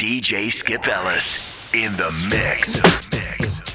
DJ Skip Ellis in the mix. mix.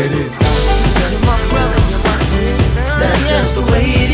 it is. That's just the way it is.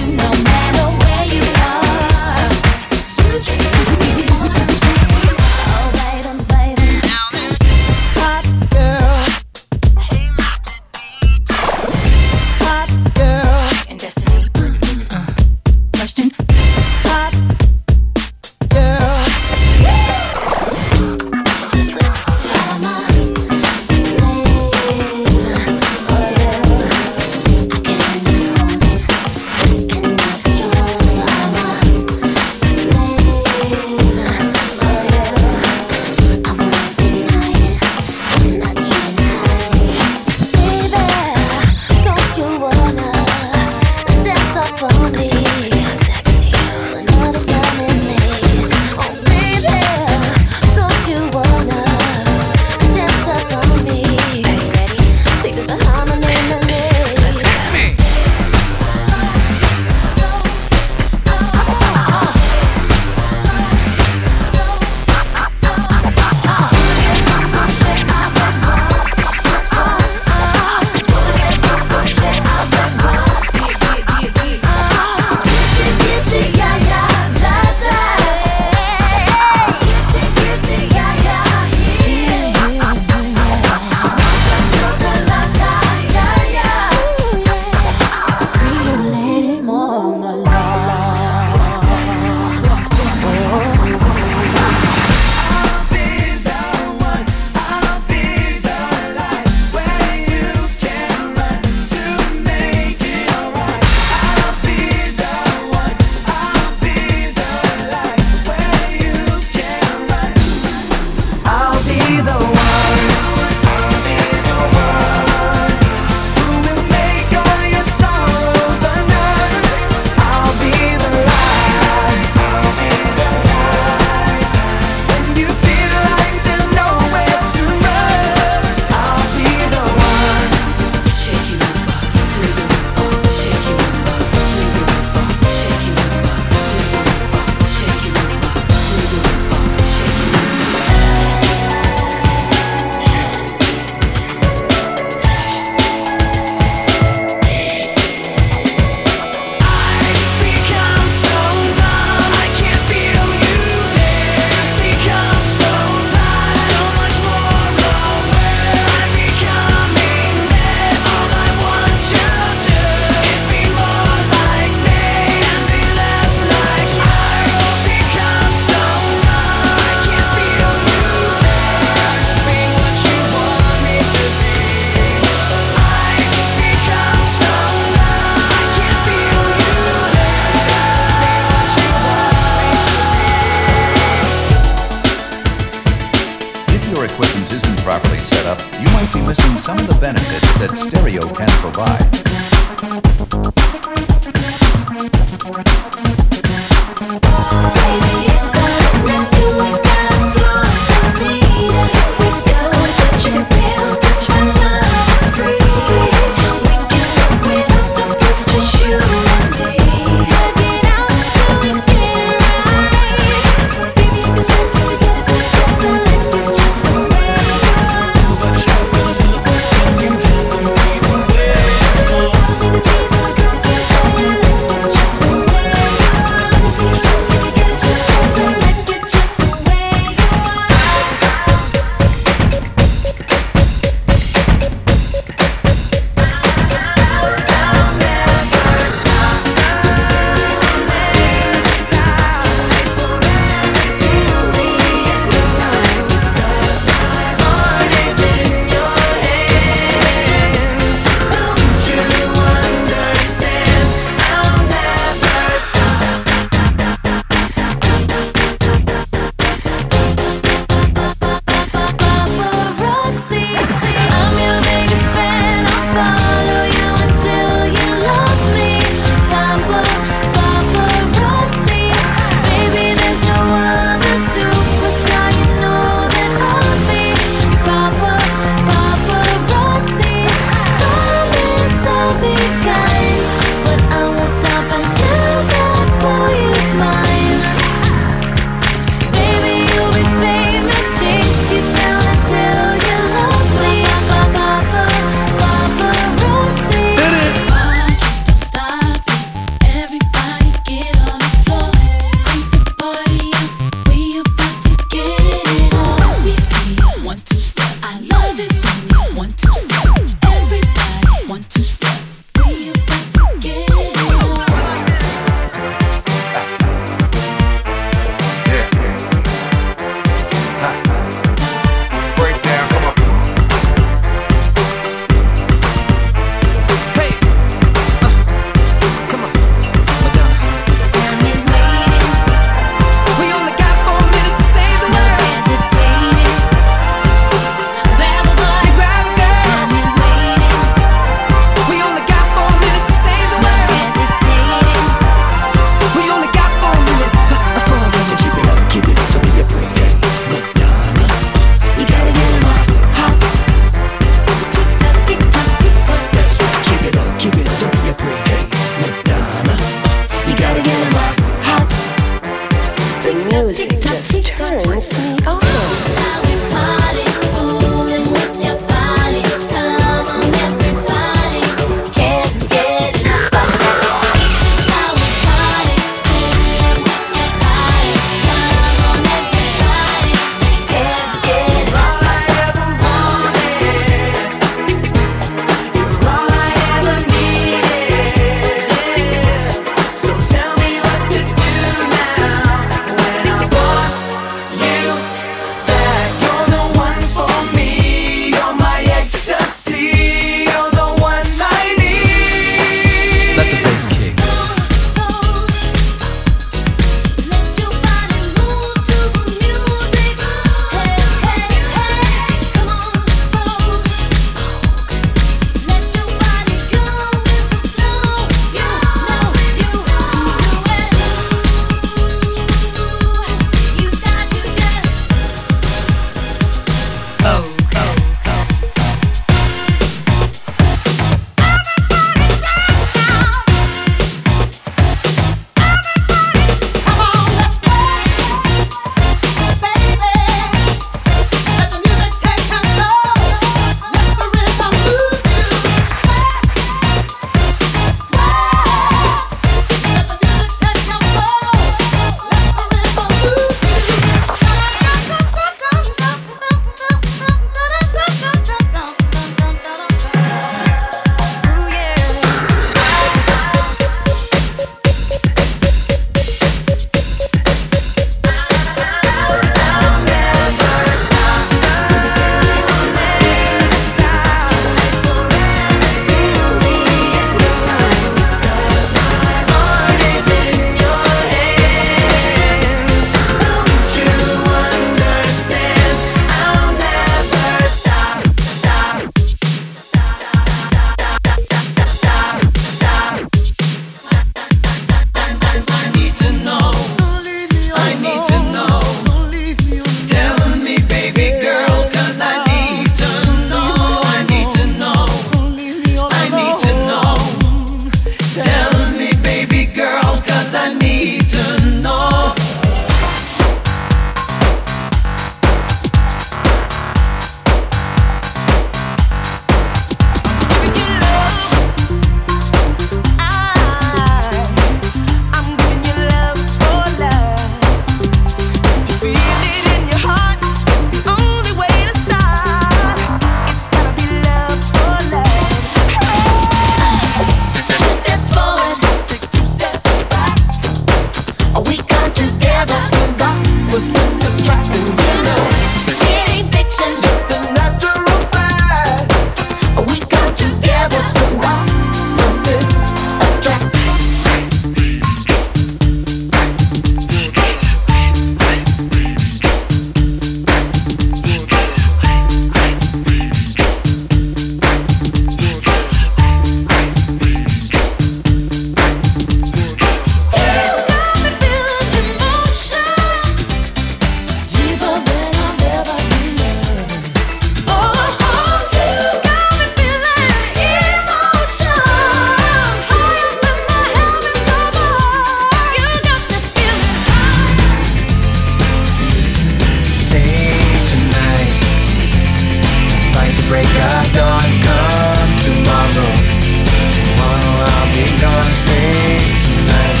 ain't gonna say tonight.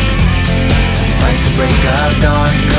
Fight the break of dawn.